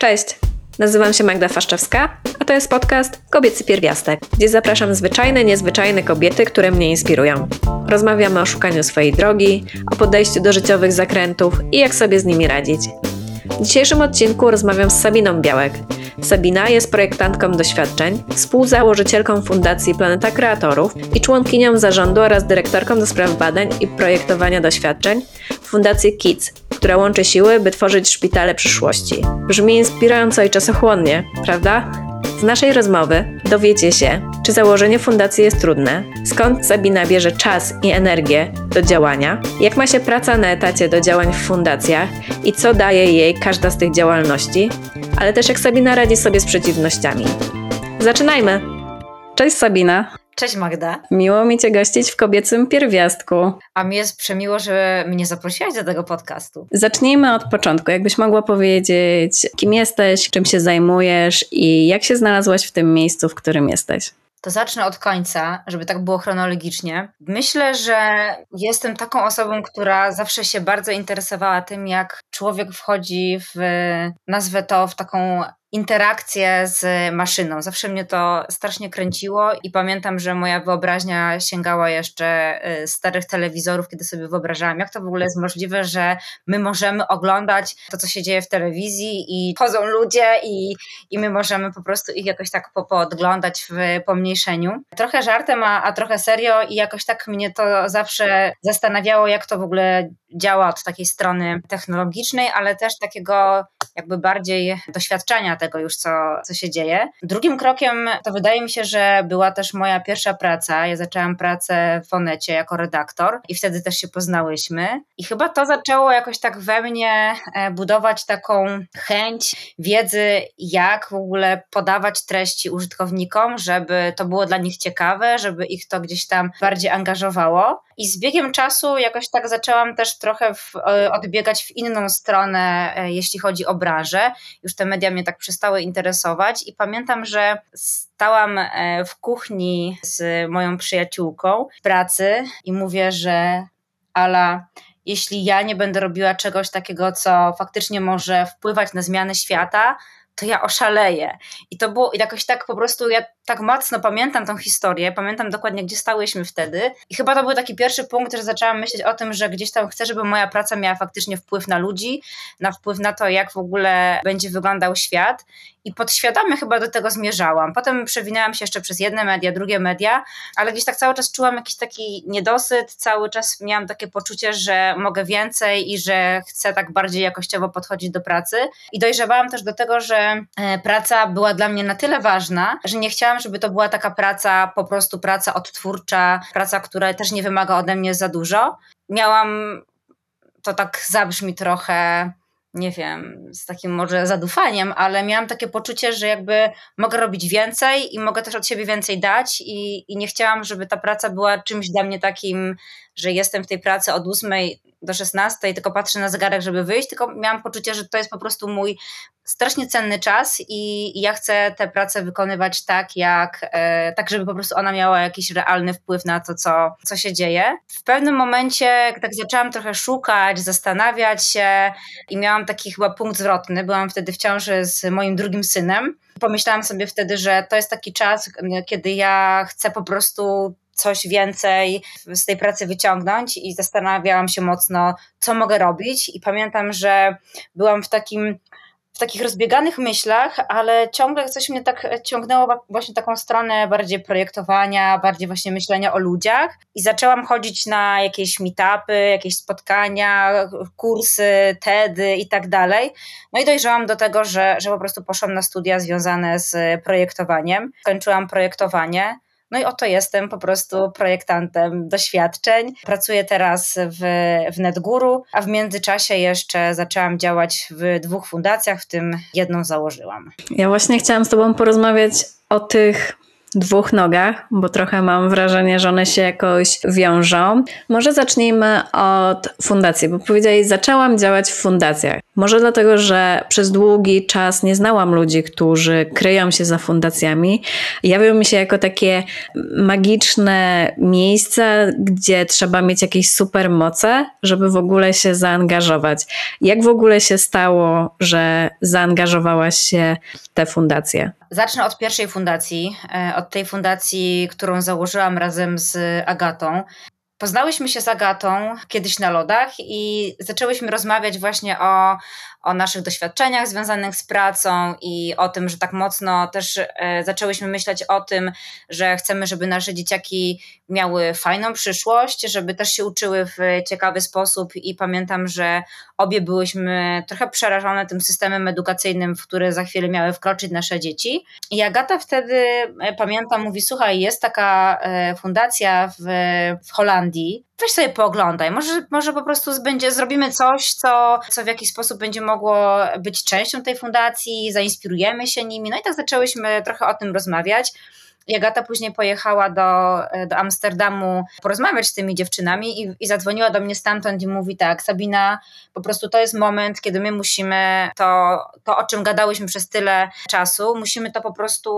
Cześć, nazywam się Magda Faszczewska, a to jest podcast Kobiecy Pierwiastek, gdzie zapraszam zwyczajne, niezwyczajne kobiety, które mnie inspirują. Rozmawiamy o szukaniu swojej drogi, o podejściu do życiowych zakrętów i jak sobie z nimi radzić. W dzisiejszym odcinku rozmawiam z Sabiną Białek. Sabina jest projektantką doświadczeń, współzałożycielką Fundacji Planeta Kreatorów i członkinią zarządu oraz dyrektorką do spraw badań i projektowania doświadczeń Fundacji KIDS, która łączy siły, by tworzyć szpitale przyszłości. Brzmi inspirująco i czasochłonnie, prawda? Z naszej rozmowy dowiecie się, czy założenie fundacji jest trudne, skąd Sabina bierze czas i energię do działania, jak ma się praca na etacie do działań w fundacjach i co daje jej każda z tych działalności, ale też jak Sabina radzi sobie z przeciwnościami. Zaczynajmy! Cześć Sabina! Cześć Magda. Miło mi Cię gościć w kobiecym pierwiastku. A mi jest przemiło, że mnie zaprosiłaś do tego podcastu. Zacznijmy od początku. Jakbyś mogła powiedzieć, kim jesteś, czym się zajmujesz i jak się znalazłaś w tym miejscu, w którym jesteś? To zacznę od końca, żeby tak było chronologicznie. Myślę, że jestem taką osobą, która zawsze się bardzo interesowała tym, jak człowiek wchodzi w, nazwę to, w taką interakcję z maszyną. Zawsze mnie to strasznie kręciło i pamiętam, że moja wyobraźnia sięgała jeszcze y, starych telewizorów, kiedy sobie wyobrażałam, jak to w ogóle jest możliwe, że my możemy oglądać to, co się dzieje w telewizji i chodzą ludzie i, i my możemy po prostu ich jakoś tak podglądać w pomniejszeniu. Trochę żartem, a, a trochę serio i jakoś tak mnie to zawsze zastanawiało, jak to w ogóle działa od takiej strony technologicznej, ale też takiego jakby bardziej doświadczenia tego już, co, co się dzieje. Drugim krokiem to wydaje mi się, że była też moja pierwsza praca. Ja zaczęłam pracę w Onecie jako redaktor i wtedy też się poznałyśmy. I chyba to zaczęło jakoś tak we mnie e, budować taką chęć wiedzy, jak w ogóle podawać treści użytkownikom, żeby to było dla nich ciekawe, żeby ich to gdzieś tam bardziej angażowało. I z biegiem czasu jakoś tak zaczęłam też trochę w, e, odbiegać w inną stronę, e, jeśli chodzi o branżę. Już te media mnie tak przestały interesować i pamiętam, że stałam e, w kuchni z moją przyjaciółką w pracy i mówię, że Ala, jeśli ja nie będę robiła czegoś takiego, co faktycznie może wpływać na zmianę świata, to ja oszaleję. I to było jakoś tak po prostu, ja tak mocno pamiętam tą historię, pamiętam dokładnie, gdzie stałyśmy wtedy. I chyba to był taki pierwszy punkt, że zaczęłam myśleć o tym, że gdzieś tam chcę, żeby moja praca miała faktycznie wpływ na ludzi, na wpływ na to, jak w ogóle będzie wyglądał świat. I podświadomie chyba do tego zmierzałam. Potem przewinęłam się jeszcze przez jedne media, drugie media, ale gdzieś tak cały czas czułam jakiś taki niedosyt, cały czas miałam takie poczucie, że mogę więcej i że chcę tak bardziej jakościowo podchodzić do pracy. I dojrzewałam też do tego, że e, praca była dla mnie na tyle ważna, że nie chciałam żeby to była taka praca, po prostu praca odtwórcza, praca, która też nie wymaga ode mnie za dużo. Miałam, to tak zabrzmi trochę, nie wiem, z takim może zadufaniem, ale miałam takie poczucie, że jakby mogę robić więcej i mogę też od siebie więcej dać i, i nie chciałam, żeby ta praca była czymś dla mnie takim, że jestem w tej pracy od 8 do 16, tylko patrzę na zegarek, żeby wyjść, tylko miałam poczucie, że to jest po prostu mój strasznie cenny czas i, ja chcę tę pracę wykonywać tak, jak, e, tak, żeby po prostu ona miała jakiś realny wpływ na to, co, co się dzieje. W pewnym momencie tak zaczęłam trochę szukać, zastanawiać się i miałam taki chyba punkt zwrotny. Byłam wtedy w ciąży z moim drugim synem. Pomyślałam sobie wtedy, że to jest taki czas, kiedy ja chcę po prostu coś więcej z tej pracy wyciągnąć i zastanawiałam się mocno, co mogę robić. I pamiętam, że byłam w takim w takich rozbieganych myślach, ale ciągle coś mnie tak ciągnęło właśnie taką stronę bardziej projektowania, bardziej właśnie myślenia o ludziach i zaczęłam chodzić na jakieś meetupy, jakieś spotkania, kursy, TEDy i tak dalej. No i dojrzałam do tego, że, że po prostu poszłam na studia związane z projektowaniem. Kończyłam projektowanie. No i oto jestem po prostu projektantem doświadczeń. Pracuję teraz w, w NetGuru, a w międzyczasie jeszcze zaczęłam działać w dwóch fundacjach, w tym jedną założyłam. Ja właśnie chciałam z Tobą porozmawiać o tych dwóch nogach, bo trochę mam wrażenie, że one się jakoś wiążą. Może zacznijmy od fundacji, bo powiedziałeś, zaczęłam działać w fundacjach. Może dlatego, że przez długi czas nie znałam ludzi, którzy kryją się za fundacjami. Jawią mi się jako takie magiczne miejsce, gdzie trzeba mieć jakieś super moce, żeby w ogóle się zaangażować. Jak w ogóle się stało, że zaangażowałaś się w te fundacje? Zacznę od pierwszej fundacji, e, od tej fundacji, którą założyłam razem z Agatą. Poznałyśmy się z Agatą kiedyś na lodach i zaczęłyśmy rozmawiać właśnie o, o naszych doświadczeniach związanych z pracą i o tym, że tak mocno też e, zaczęłyśmy myśleć o tym, że chcemy, żeby nasze dzieciaki miały fajną przyszłość, żeby też się uczyły w ciekawy sposób i pamiętam, że obie byłyśmy trochę przerażone tym systemem edukacyjnym, w który za chwilę miały wkroczyć nasze dzieci. I Agata wtedy, e, pamiętam, mówi, słuchaj, jest taka e, fundacja w, w Holandii, weź sobie pooglądaj, może, może po prostu będzie, zrobimy coś, co, co w jakiś sposób będzie mogło być częścią tej fundacji, zainspirujemy się nimi. No i tak zaczęłyśmy trochę o tym rozmawiać. I Agata później pojechała do, do Amsterdamu porozmawiać z tymi dziewczynami i, i zadzwoniła do mnie stamtąd i mówi tak, Sabina, po prostu to jest moment, kiedy my musimy to, to, o czym gadałyśmy przez tyle czasu, musimy to po prostu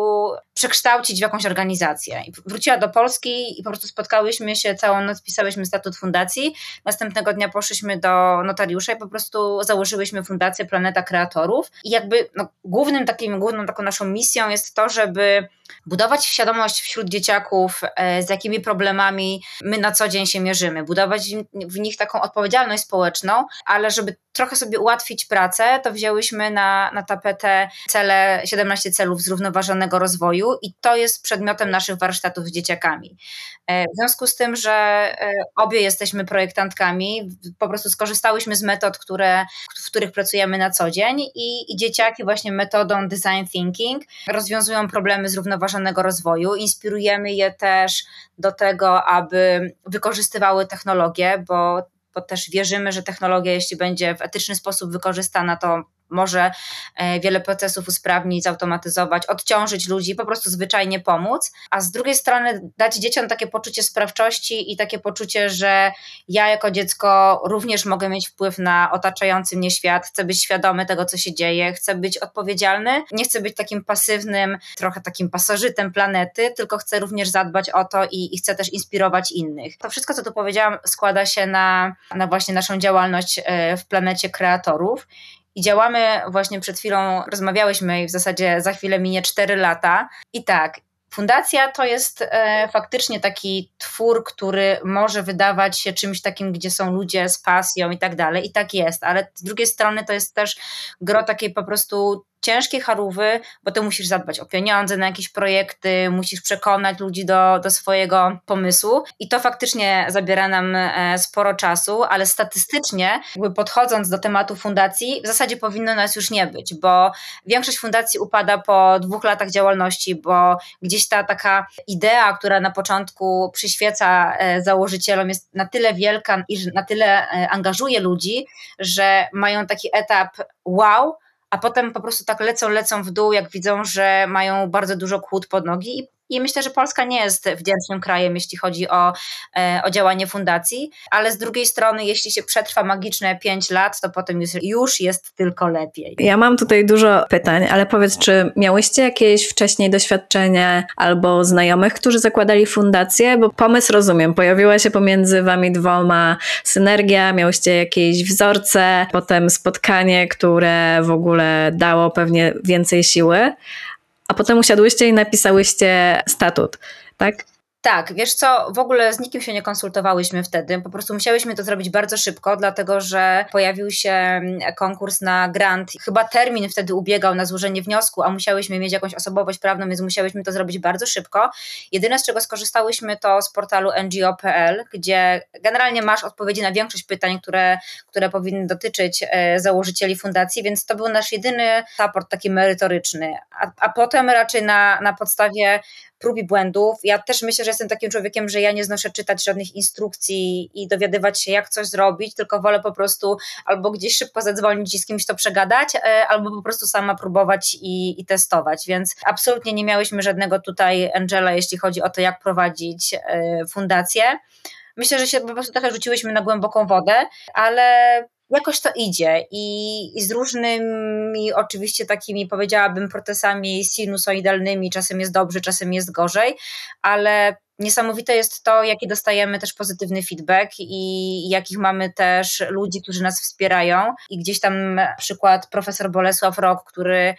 przekształcić w jakąś organizację. I wróciła do Polski i po prostu spotkałyśmy się całą noc, pisałyśmy statut fundacji. Następnego dnia poszliśmy do notariusza i po prostu założyłyśmy fundację Planeta Kreatorów. I jakby no, głównym takim, główną taką naszą misją jest to, żeby budować świadomość wśród dzieciaków, e, z jakimi problemami my na co dzień się mierzymy, budować w nich taką odpowiedzialność społeczną, ale żeby trochę sobie ułatwić pracę, to wzięłyśmy na, na tapetę cele, 17 celów zrównoważonego rozwoju i to jest przedmiotem naszych warsztatów z dzieciakami. E, w związku z tym, że e, obie jesteśmy projektantkami, po prostu skorzystałyśmy z metod, które, w których pracujemy na co dzień i, i dzieciaki właśnie metodą design thinking rozwiązują problemy zrównoważonego rozwoju. Inspirujemy je też do tego, aby wykorzystywały technologię, bo bo też wierzymy, że technologia, jeśli będzie w etyczny sposób wykorzystana, to może e, wiele procesów usprawnić, zautomatyzować, odciążyć ludzi, po prostu zwyczajnie pomóc, a z drugiej strony dać dzieciom takie poczucie sprawczości i takie poczucie, że ja jako dziecko również mogę mieć wpływ na otaczający mnie świat, chcę być świadomy tego, co się dzieje, chcę być odpowiedzialny, nie chcę być takim pasywnym, trochę takim pasożytem planety, tylko chcę również zadbać o to i, i chcę też inspirować innych. To wszystko, co tu powiedziałam, składa się na, na właśnie naszą działalność e, w planecie kreatorów i działamy właśnie przed chwilą, rozmawiałyśmy i w zasadzie za chwilę minie 4 lata. I tak, Fundacja to jest e, faktycznie taki twór, który może wydawać się czymś takim, gdzie są ludzie z pasją i tak dalej, i tak jest, ale z drugiej strony to jest też gro takiej po prostu ciężkie charówy, bo ty musisz zadbać o pieniądze na jakieś projekty, musisz przekonać ludzi do, do swojego pomysłu i to faktycznie zabiera nam e, sporo czasu, ale statystycznie, jakby podchodząc do tematu fundacji, w zasadzie powinno nas już nie być, bo większość fundacji upada po dwóch latach działalności, bo gdzieś ta taka idea, która na początku przyświeca e, założycielom jest na tyle wielka i na tyle e, angażuje ludzi, że mają taki etap wow, a potem po prostu tak lecą, lecą w dół, jak widzą, że mają bardzo dużo kłód pod nogi i i myślę, że Polska nie jest wdzięcznym krajem, jeśli chodzi o, e, o działanie fundacji, ale z drugiej strony, jeśli się przetrwa magiczne 5 lat, to potem już, już jest tylko lepiej. Ja mam tutaj dużo pytań, ale powiedz, czy miałyście jakieś wcześniej doświadczenie albo znajomych, którzy zakładali fundację? Bo pomysł rozumiem, pojawiła się pomiędzy wami dwoma synergia, miałyście jakieś wzorce, potem spotkanie, które w ogóle dało pewnie więcej siły a potem usiadłyście i napisałyście statut, tak? Tak, wiesz co, w ogóle z nikim się nie konsultowałyśmy wtedy, po prostu musiałyśmy to zrobić bardzo szybko, dlatego że pojawił się mm, konkurs na grant. Chyba termin wtedy ubiegał na złożenie wniosku, a musiałyśmy mieć jakąś osobowość prawną, więc musiałyśmy to zrobić bardzo szybko. Jedyne z czego skorzystałyśmy to z portalu ngo.pl, gdzie generalnie masz odpowiedzi na większość pytań, które, które powinny dotyczyć e, założycieli fundacji, więc to był nasz jedyny support taki merytoryczny. A, a potem raczej na, na podstawie prób i błędów. Ja też myślę, że jestem takim człowiekiem, że ja nie znoszę czytać żadnych instrukcji i dowiadywać się, jak coś zrobić, tylko wolę po prostu albo gdzieś szybko zadzwonić i z kimś to przegadać, e, albo po prostu sama próbować i, i testować. Więc absolutnie nie miałyśmy żadnego tutaj Angela, jeśli chodzi o to, jak prowadzić e, fundację. Myślę, że się po prostu trochę rzuciłyśmy na głęboką wodę, ale jakoś to idzie i, i, z różnymi oczywiście takimi powiedziałabym procesami sinusoidalnymi, czasem jest dobrze, czasem jest gorzej, ale niesamowite jest to, jaki dostajemy też pozytywny feedback i jakich mamy też ludzi, którzy nas wspierają. I gdzieś tam przykład profesor Bolesław Rok, który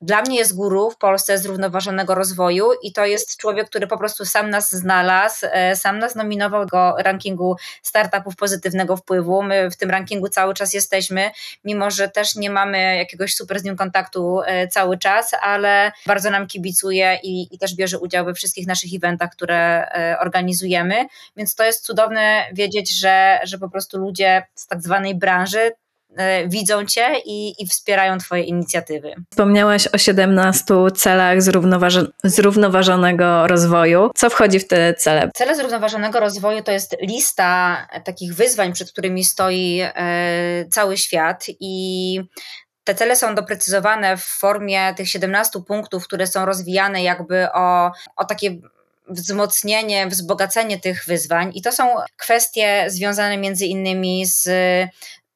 dla mnie jest guru w Polsce zrównoważonego rozwoju i to jest człowiek, który po prostu sam nas znalazł, e, sam nas nominował do rankingu startupów pozytywnego wpływu. My w tym rankingu cały czas jesteśmy, mimo że też nie mamy jakiegoś super z nim kontaktu e, cały czas, ale bardzo nam kibicuje i, i też bierze udział we wszystkich naszych eventach, które e, organizujemy. Więc to jest cudowne wiedzieć, że, że po prostu ludzie z tak zwanej branży widzą cię i, i wspierają twoje inicjatywy. Wspomniałaś o 17 celach zrównoważ zrównoważonego rozwoju. Co wchodzi w te cele? Cele zrównoważonego rozwoju to jest lista takich wyzwań, przed którymi stoi e, cały świat i te cele są doprecyzowane w formie tych 17 punktów, które są rozwijane jakby o, o takie wzmocnienie, wzbogacenie tych wyzwań. I to są kwestie związane między innymi z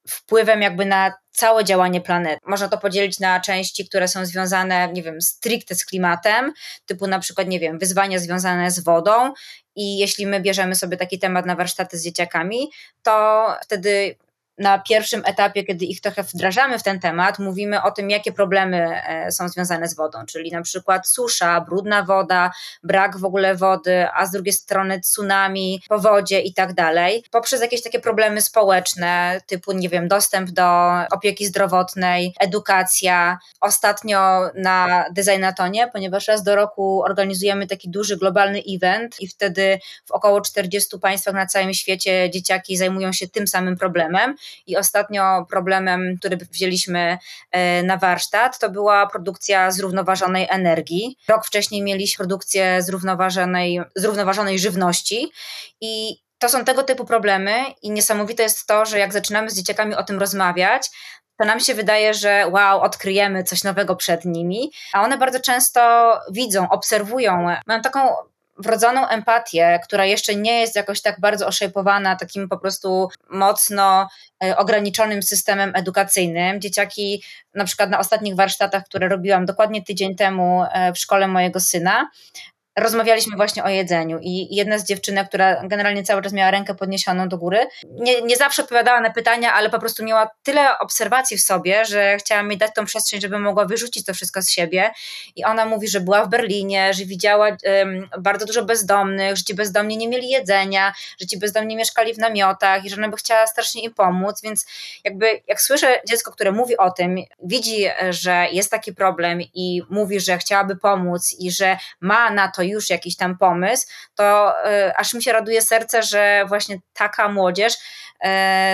wpływem jakby na całe działanie planety. Można to podzielić na części, które są związane, nie wiem, stricte z klimatem, typu na przykład, nie wiem, wyzwania związane z wodą i jeśli my bierzemy sobie taki temat na warsztaty z dzieciakami, to wtedy na pierwszym etapie, kiedy ich trochę wdrażamy w ten temat, mówimy o tym, jakie problemy e, są związane z wodą, czyli na przykład susza, brudna woda, brak w ogóle wody, a z drugiej strony tsunami, powodzie i tak dalej. Poprzez jakieś takie problemy społeczne, typu, nie wiem, dostęp do opieki zdrowotnej, edukacja. Ostatnio na Designatonie, ponieważ raz do roku organizujemy taki duży globalny event i wtedy w około 40 państwach na całym świecie dzieciaki zajmują się tym samym problemem i ostatnio problemem, który wzięliśmy e, na warsztat, to była produkcja zrównoważonej energii. Rok wcześniej mieliśmy produkcję zrównoważonej, zrównoważonej żywności i to są tego typu problemy i niesamowite jest to, że jak zaczynamy z dzieciakami o tym rozmawiać, to nam się wydaje, że wow, odkryjemy coś nowego przed nimi, a one bardzo często widzą, obserwują, mają taką wrodzoną empatię, która jeszcze nie jest jakoś tak bardzo oszejpowana takim po prostu mocno e, ograniczonym systemem edukacyjnym. Dzieciaki, na przykład na ostatnich warsztatach, które robiłam dokładnie tydzień temu e, w szkole mojego syna, rozmawialiśmy właśnie o jedzeniu i jedna z dziewczynek, która generalnie cały czas miała rękę podniesioną do góry, nie, nie zawsze odpowiadała na pytania, ale po prostu miała tyle obserwacji w sobie, że chciała mi dać tą przestrzeń, żeby mogła wyrzucić to wszystko z siebie. I ona mówi, że była w Berlinie, że widziała um, bardzo dużo bezdomnych, że ci bezdomni nie mieli jedzenia, że ci bezdomni mieszkali w namiotach i że ona by chciała strasznie im pomóc, więc jakby jak słyszę dziecko, które mówi o tym, widzi, że jest taki problem i mówi, że chciałaby pomóc i że ma na to już jakiś tam pomysł, to y, aż mi się raduje serce, że właśnie taka młodzież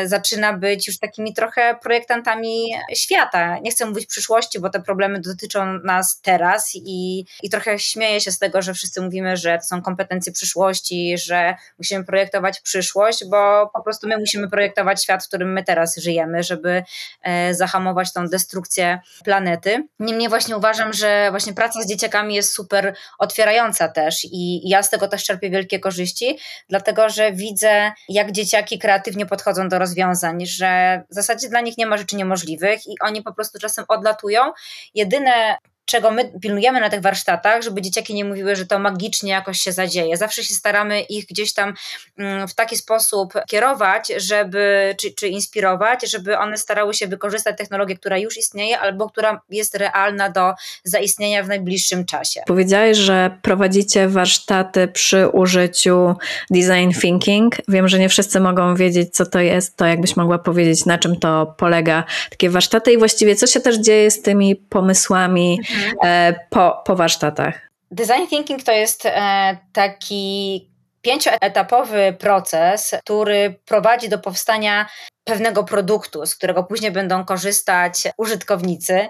zaczyna być już takimi trochę projektantami świata. Nie chcę mówić przyszłości, bo te problemy dotyczą nas teraz i, i trochę śmieję się z tego, że wszyscy mówimy, że to są kompetencje przyszłości, że musimy projektować przyszłość, bo po prostu my musimy projektować świat, w którym my teraz żyjemy, żeby e, zahamować tą destrukcję planety. Niemniej właśnie uważam, że właśnie praca z dzieciakami jest super otwierająca też i ja z tego też czerpię wielkie korzyści, dlatego że widzę, jak dzieciaki kreatywnie podchodzą podchodzą do rozwiązań, że w zasadzie dla nich nie ma rzeczy niemożliwych i oni po prostu czasem odlatują. Jedyne czego my pilnujemy na tych warsztatach, żeby dzieciaki nie mówiły, że to magicznie jakoś się zadzieje. Zawsze się staramy ich gdzieś tam mm, w taki sposób kierować, żeby, czy, czy inspirować, żeby one starały się wykorzystać technologię, która już istnieje, albo która jest realna do zaistnienia w najbliższym czasie. Powiedziałeś, że prowadzicie warsztaty przy użyciu design thinking. Wiem, że nie wszyscy mogą wiedzieć, co to jest. To jakbyś mogła powiedzieć, na czym to polega takie warsztaty i właściwie co się też dzieje z tymi pomysłami, mhm E, po, po warsztatach? Design thinking to jest e, taki pięcioetapowy proces, który prowadzi do powstania pewnego produktu, z którego później będą korzystać użytkownicy.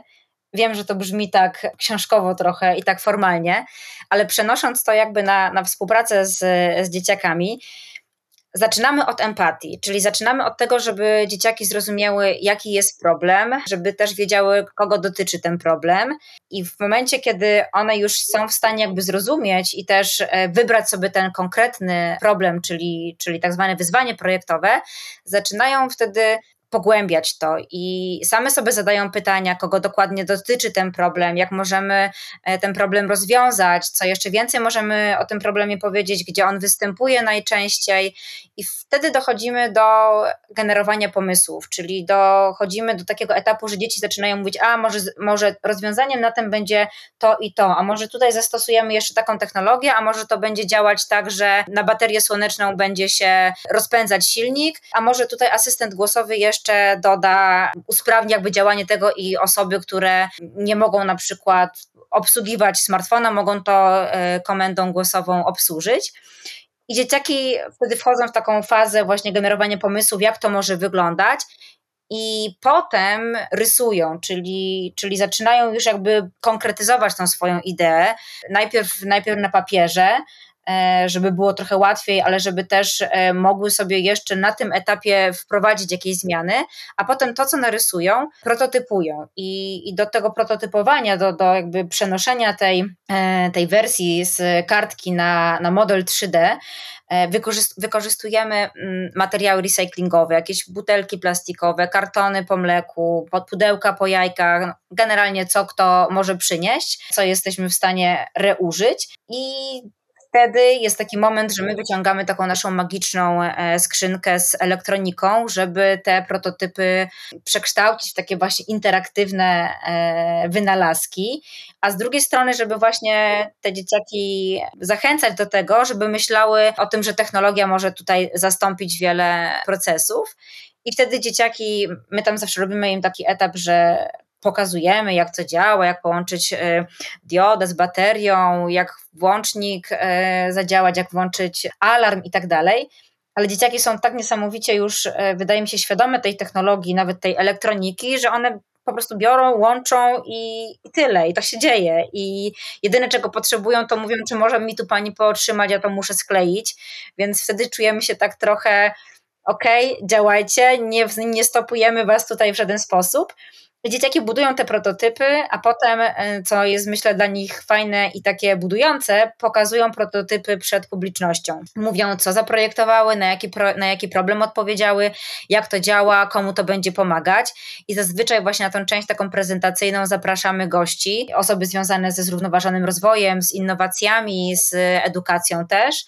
Wiem, że to brzmi tak książkowo trochę i tak formalnie, ale przenosząc to jakby na, na współpracę z, z dzieciakami, Zaczynamy od empatii, czyli zaczynamy od tego, żeby dzieciaki zrozumiały, jaki jest problem, żeby też wiedziały, kogo dotyczy ten problem. I w momencie, kiedy one już są w stanie jakby zrozumieć i też e, wybrać sobie ten konkretny problem, czyli, czyli tak zwane wyzwanie projektowe, zaczynają wtedy pogłębiać to. I same sobie zadają pytania, kogo dokładnie dotyczy ten problem, jak możemy e, ten problem rozwiązać, co jeszcze więcej możemy o tym problemie powiedzieć, gdzie on występuje najczęściej. I wtedy dochodzimy do generowania pomysłów, czyli dochodzimy do takiego etapu, że dzieci zaczynają mówić, a może, może rozwiązaniem na tym będzie to i to, a może tutaj zastosujemy jeszcze taką technologię, a może to będzie działać tak, że na baterię słoneczną będzie się rozpędzać silnik, a może tutaj asystent głosowy jeszcze jeszcze doda, usprawni jakby działanie tego i osoby, które nie mogą na przykład obsługiwać smartfona, mogą to e, komendą głosową obsłużyć. I dzieciaki wtedy wchodzą w taką fazę właśnie generowania pomysłów, jak to może wyglądać. I potem rysują, czyli, czyli zaczynają już jakby konkretyzować tą swoją ideę. Najpierw, najpierw na papierze, żeby było trochę łatwiej, ale żeby też e, mogły sobie jeszcze na tym etapie wprowadzić jakieś zmiany, a potem to, co narysują, prototypują. I, i do tego prototypowania, do, do jakby przenoszenia tej, e, tej wersji z kartki na, na model 3D, wykorzystujemy mm, materiały recyklingowe, jakieś butelki plastikowe, kartony po mleku, podpudełka po jajkach, generalnie co kto może przynieść, co jesteśmy w stanie reużyć. I wtedy jest taki moment, że my wyciągamy taką naszą magiczną e, skrzynkę z elektroniką, żeby te prototypy przekształcić w takie właśnie interaktywne e, wynalazki, a z drugiej strony, żeby właśnie te dzieciaki zachęcać do tego, żeby myślały o tym, że technologia może tutaj zastąpić wiele procesów. I wtedy dzieciaki, my tam zawsze robimy im taki etap, że pokazujemy, jak to działa, jak połączyć e, diodę z baterią, jak włącznik e, zadziałać, jak włączyć alarm i tak dalej. Ale dzieciaki są tak niesamowicie już, e, wydaje mi się, świadome tej technologii, nawet tej elektroniki, że one po prostu biorą, łączą i, i, tyle, i to się dzieje. I jedyne, czego potrzebują, to mówią, czy może mi tu pani pootrzymać, ja to muszę skleić. Więc wtedy czujemy się tak trochę, okej, okay, działajcie, nie, nie stopujemy was tutaj w żaden sposób. Dzieciaki budują te prototypy, a potem, e, co jest myślę dla nich fajne i takie budujące, pokazują prototypy przed publicznością. Mówią, co zaprojektowały, na jaki, pro, na jaki problem odpowiedziały, jak to działa, komu to będzie pomagać. I zazwyczaj właśnie na tą część taką prezentacyjną zapraszamy gości, osoby związane ze zrównoważonym rozwojem, z innowacjami, z edukacją też.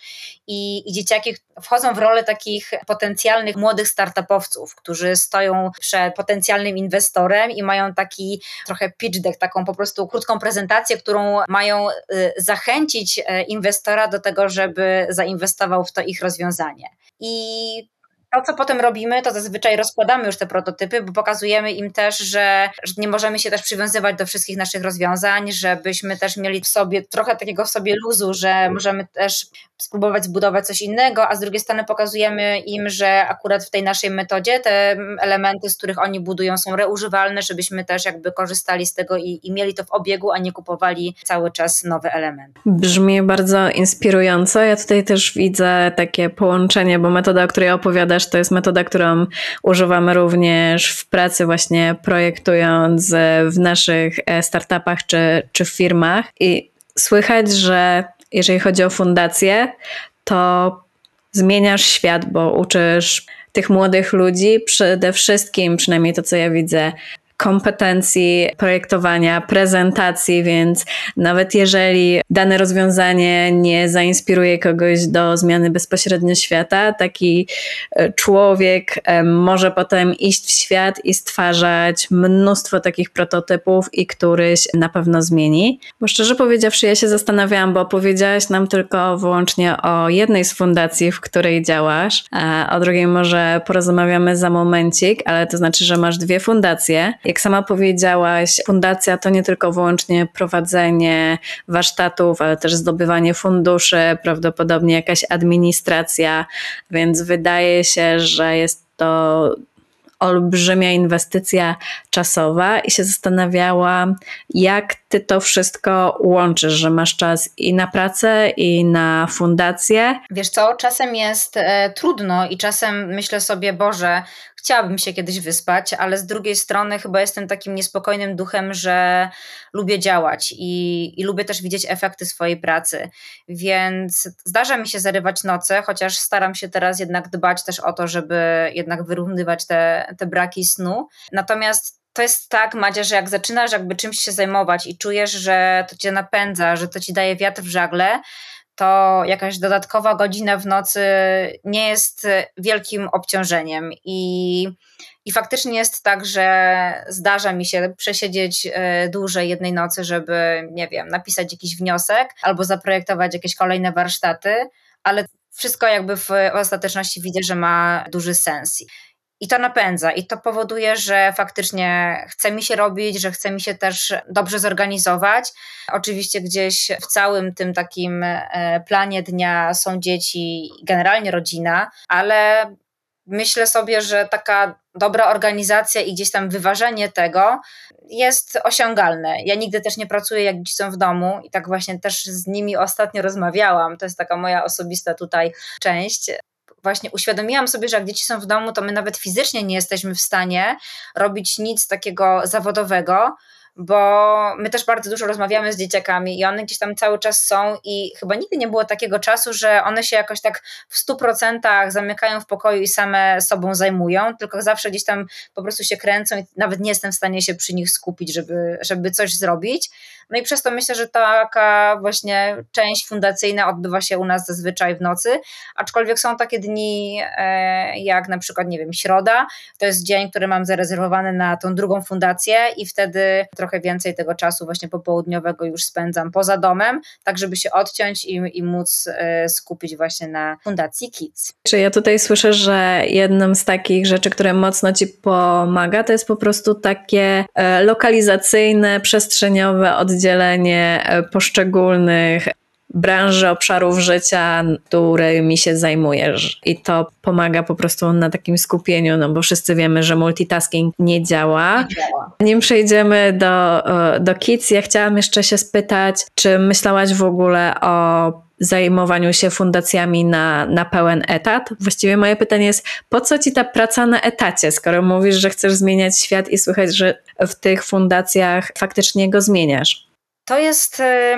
I, i dzieciaki wchodzą w rolę takich potencjalnych młodych startupowców, którzy stoją przed potencjalnym inwestorem i mają taki trochę pitch deck, taką po prostu krótką prezentację, którą mają y, zachęcić e, inwestora do tego, żeby zainwestował w to ich rozwiązanie. I to, co potem robimy, to zazwyczaj rozkładamy już te prototypy, bo pokazujemy im też, że, że, nie możemy się też przywiązywać do wszystkich naszych rozwiązań, żebyśmy też mieli w sobie trochę takiego w sobie luzu, że możemy też spróbować zbudować coś innego, a z drugiej strony pokazujemy im, że akurat w tej naszej metodzie te elementy, z których oni budują, są reużywalne, żebyśmy też jakby korzystali z tego i, i mieli to w obiegu, a nie kupowali cały czas nowe elementy. Brzmi bardzo inspirująco. Ja tutaj też widzę takie połączenie, bo metoda, o której opowiadasz, to jest metoda, którą używamy również w pracy, właśnie projektując w naszych e, startupach czy, czy w firmach. I słychać, że jeżeli chodzi o fundację, to zmieniasz świat, bo uczysz tych młodych ludzi przede wszystkim, przynajmniej to co ja widzę, kompetencji projektowania, prezentacji, więc nawet jeżeli dane rozwiązanie nie zainspiruje kogoś do zmiany bezpośrednio świata, taki e, człowiek e, może potem iść w świat i stwarzać mnóstwo takich prototypów i któryś na pewno zmieni. Bo szczerze powiedziawszy, ja się zastanawiałam, bo powiedziałaś nam tylko wyłącznie o jednej z fundacji, w której działasz, a o drugiej może porozmawiamy za momencik, ale to znaczy, że masz dwie fundacje. Jak sama powiedziałaś, fundacja to nie tylko wyłącznie prowadzenie warsztatów, ale też zdobywanie funduszy, prawdopodobnie jakaś administracja, więc wydaje się, że jest to olbrzymia inwestycja czasowa i się zastanawiałam, jak ty to wszystko łączysz, że masz czas i na pracę, i na fundację. Wiesz co, czasem jest e, trudno i czasem myślę sobie, Boże, chciałabym się kiedyś wyspać, ale z drugiej strony chyba jestem takim niespokojnym duchem, że lubię działać i, i lubię też widzieć efekty swojej pracy. Więc zdarza mi się zarywać noce, chociaż staram się teraz jednak dbać też o to, żeby jednak wyrównywać te, te braki snu. Natomiast to jest tak, Madzia, że jak zaczynasz jakby czymś się zajmować i czujesz, że to cię napędza, że to ci daje wiatr w żagle, to jakaś dodatkowa godzina w nocy nie jest wielkim obciążeniem. I, i faktycznie jest tak, że zdarza mi się przesiedzieć e, dłużej jednej nocy, żeby, nie wiem, napisać jakiś wniosek albo zaprojektować jakieś kolejne warsztaty, ale wszystko jakby w ostateczności widzę, że ma duży sens. I to napędza, i to powoduje, że faktycznie chce mi się robić, że chce mi się też dobrze zorganizować. Oczywiście gdzieś w całym tym takim e, planie dnia są dzieci, generalnie rodzina, ale myślę sobie, że taka dobra organizacja i gdzieś tam wyważenie tego jest osiągalne. Ja nigdy też nie pracuję, jak dzieci są w domu i tak właśnie też z nimi ostatnio rozmawiałam. To jest taka moja osobista tutaj część, właśnie uświadomiłam sobie, że jak dzieci są w domu, to my nawet fizycznie nie jesteśmy w stanie robić nic takiego zawodowego, bo my też bardzo dużo rozmawiamy z dzieciakami i one gdzieś tam cały czas są i chyba nigdy nie było takiego czasu, że one się jakoś tak w stu procentach zamykają w pokoju i same sobą zajmują, tylko zawsze gdzieś tam po prostu się kręcą i nawet nie jestem w stanie się przy nich skupić, żeby, żeby coś zrobić. No i przez to myślę, że taka właśnie część fundacyjna odbywa się u nas zazwyczaj w nocy, aczkolwiek są takie dni e, jak na przykład, nie wiem, środa, to jest dzień, który mam zarezerwowany na tą drugą fundację i wtedy trochę więcej tego czasu właśnie popołudniowego już spędzam poza domem, tak żeby się odciąć i, i móc e, skupić właśnie na Fundacji Kids. Czy ja tutaj słyszę, że jedną z takich rzeczy, które mocno Ci pomaga, to jest po prostu takie e, lokalizacyjne, przestrzeniowe oddzielenie e, poszczególnych branży, obszarów życia, którymi się zajmujesz. I to pomaga po prostu na takim skupieniu, no bo wszyscy wiemy, że multitasking nie działa. Nie działa. Nim przejdziemy do, do Kids, ja chciałam jeszcze się spytać, czy myślałaś w ogóle o zajmowaniu się fundacjami na, na pełen etat. Właściwie moje pytanie jest, po co ci ta praca na etacie, skoro mówisz, że chcesz zmieniać świat i słychać, że w tych fundacjach faktycznie go zmieniasz? To jest. Y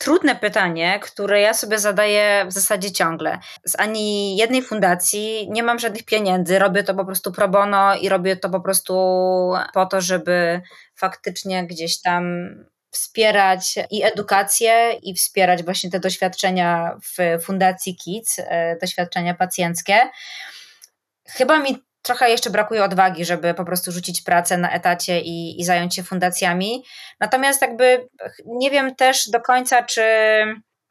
trudne pytanie, które ja sobie zadaję w zasadzie ciągle. Z ani jednej fundacji nie mam żadnych pieniędzy, robię to po prostu pro bono i robię to po prostu po to, żeby faktycznie gdzieś tam wspierać i edukację, i wspierać właśnie te doświadczenia w Fundacji Kids, e, doświadczenia pacjenckie. Chyba mi trochę jeszcze brakuje odwagi, żeby po prostu rzucić pracę na etacie i, i zająć się fundacjami. Natomiast jakby nie wiem też do końca, czy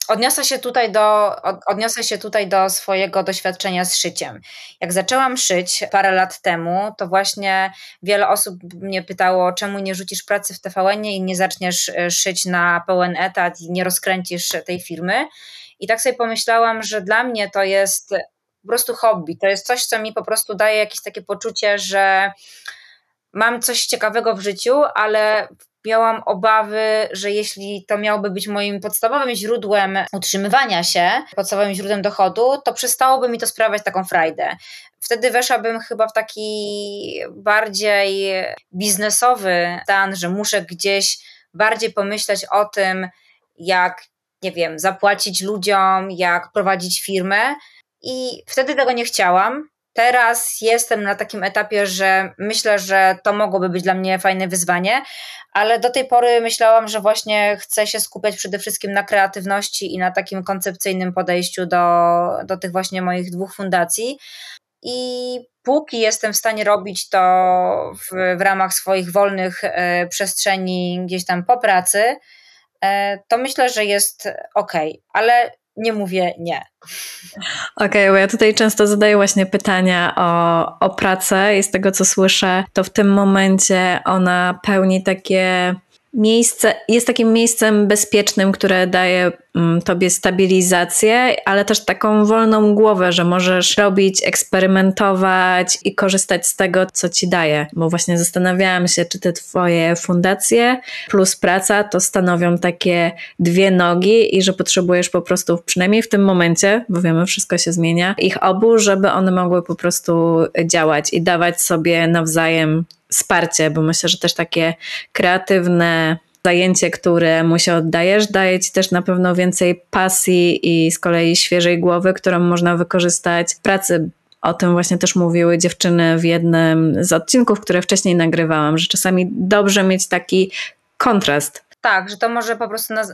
odniosę się tutaj do, odniosę się tutaj do swojego doświadczenia z szyciem. Jak zaczęłam szyć parę lat temu, to właśnie wiele osób mnie pytało, czemu nie rzucisz pracy w tvn i nie zaczniesz e, szyć na pełen etat i nie rozkręcisz tej firmy. I tak sobie pomyślałam, że dla mnie to jest po prostu hobby. To jest coś, co mi po prostu daje jakieś takie poczucie, że mam coś ciekawego w życiu, ale miałam obawy, że jeśli to miałoby być moim podstawowym źródłem utrzymywania się, podstawowym źródłem dochodu, to przestałoby mi to sprawiać taką frajdę. Wtedy weszłabym chyba w taki bardziej biznesowy stan, że muszę gdzieś bardziej pomyśleć o tym, jak, nie wiem, zapłacić ludziom, jak prowadzić firmę, i wtedy tego nie chciałam. Teraz jestem na takim etapie, że myślę, że to mogłoby być dla mnie fajne wyzwanie, ale do tej pory myślałam, że właśnie chcę się skupiać przede wszystkim na kreatywności i na takim koncepcyjnym podejściu do, do tych właśnie moich dwóch fundacji. I póki jestem w stanie robić to w, w ramach swoich wolnych e, przestrzeni gdzieś tam po pracy, e, to myślę, że jest ok, ale nie mówię nie. Okej, okay, bo ja tutaj często zadaję właśnie pytania o, o pracę i z tego co słyszę, to w tym momencie ona pełni takie miejsce, jest takim miejscem bezpiecznym, które daje tobie stabilizację, ale też taką wolną głowę, że możesz robić, eksperymentować i korzystać z tego, co ci daje. Bo właśnie zastanawiałam się, czy te twoje fundacje plus praca to stanowią takie dwie nogi i że potrzebujesz po prostu, przynajmniej w tym momencie, bo wiemy, wszystko się zmienia, ich obu, żeby one mogły po prostu działać i dawać sobie nawzajem wsparcie, bo myślę, że też takie kreatywne zajęcie, które mu się oddajesz, daje ci też na pewno więcej pasji i z kolei świeżej głowy, którą można wykorzystać w pracy. O tym właśnie też mówiły dziewczyny w jednym z odcinków, które wcześniej nagrywałam, że czasami dobrze mieć taki kontrast tak, że to może po prostu na, y,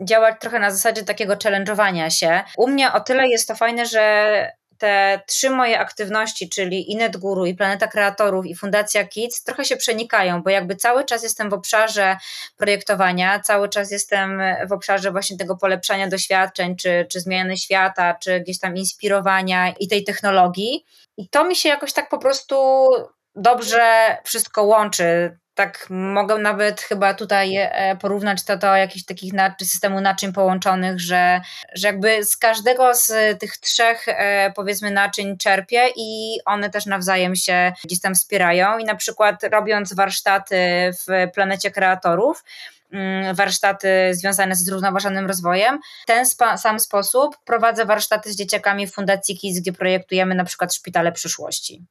działać trochę na zasadzie takiego challenge'owania się. U mnie o tyle jest to fajne, że te trzy moje aktywności, czyli Inet Guru i Planeta Kreatorów i Fundacja Kids, trochę się przenikają, bo jakby cały czas jestem w obszarze projektowania, cały czas jestem w obszarze właśnie tego polepszania doświadczeń, czy, czy zmiany świata, czy gdzieś tam inspirowania i tej technologii. I to mi się jakoś tak po prostu dobrze wszystko łączy tak mogę nawet chyba tutaj e, porównać to do jakichś takich systemu naczyń połączonych, że, że jakby z każdego z tych trzech e, powiedzmy naczyń czerpię i one też nawzajem się gdzieś tam wspierają i na przykład robiąc warsztaty w Planecie Kreatorów, mm, warsztaty związane z zrównoważonym rozwojem. W ten sam sposób prowadzę warsztaty z dzieciakami w Fundacji KIS, gdzie projektujemy na przykład szpitale przyszłości.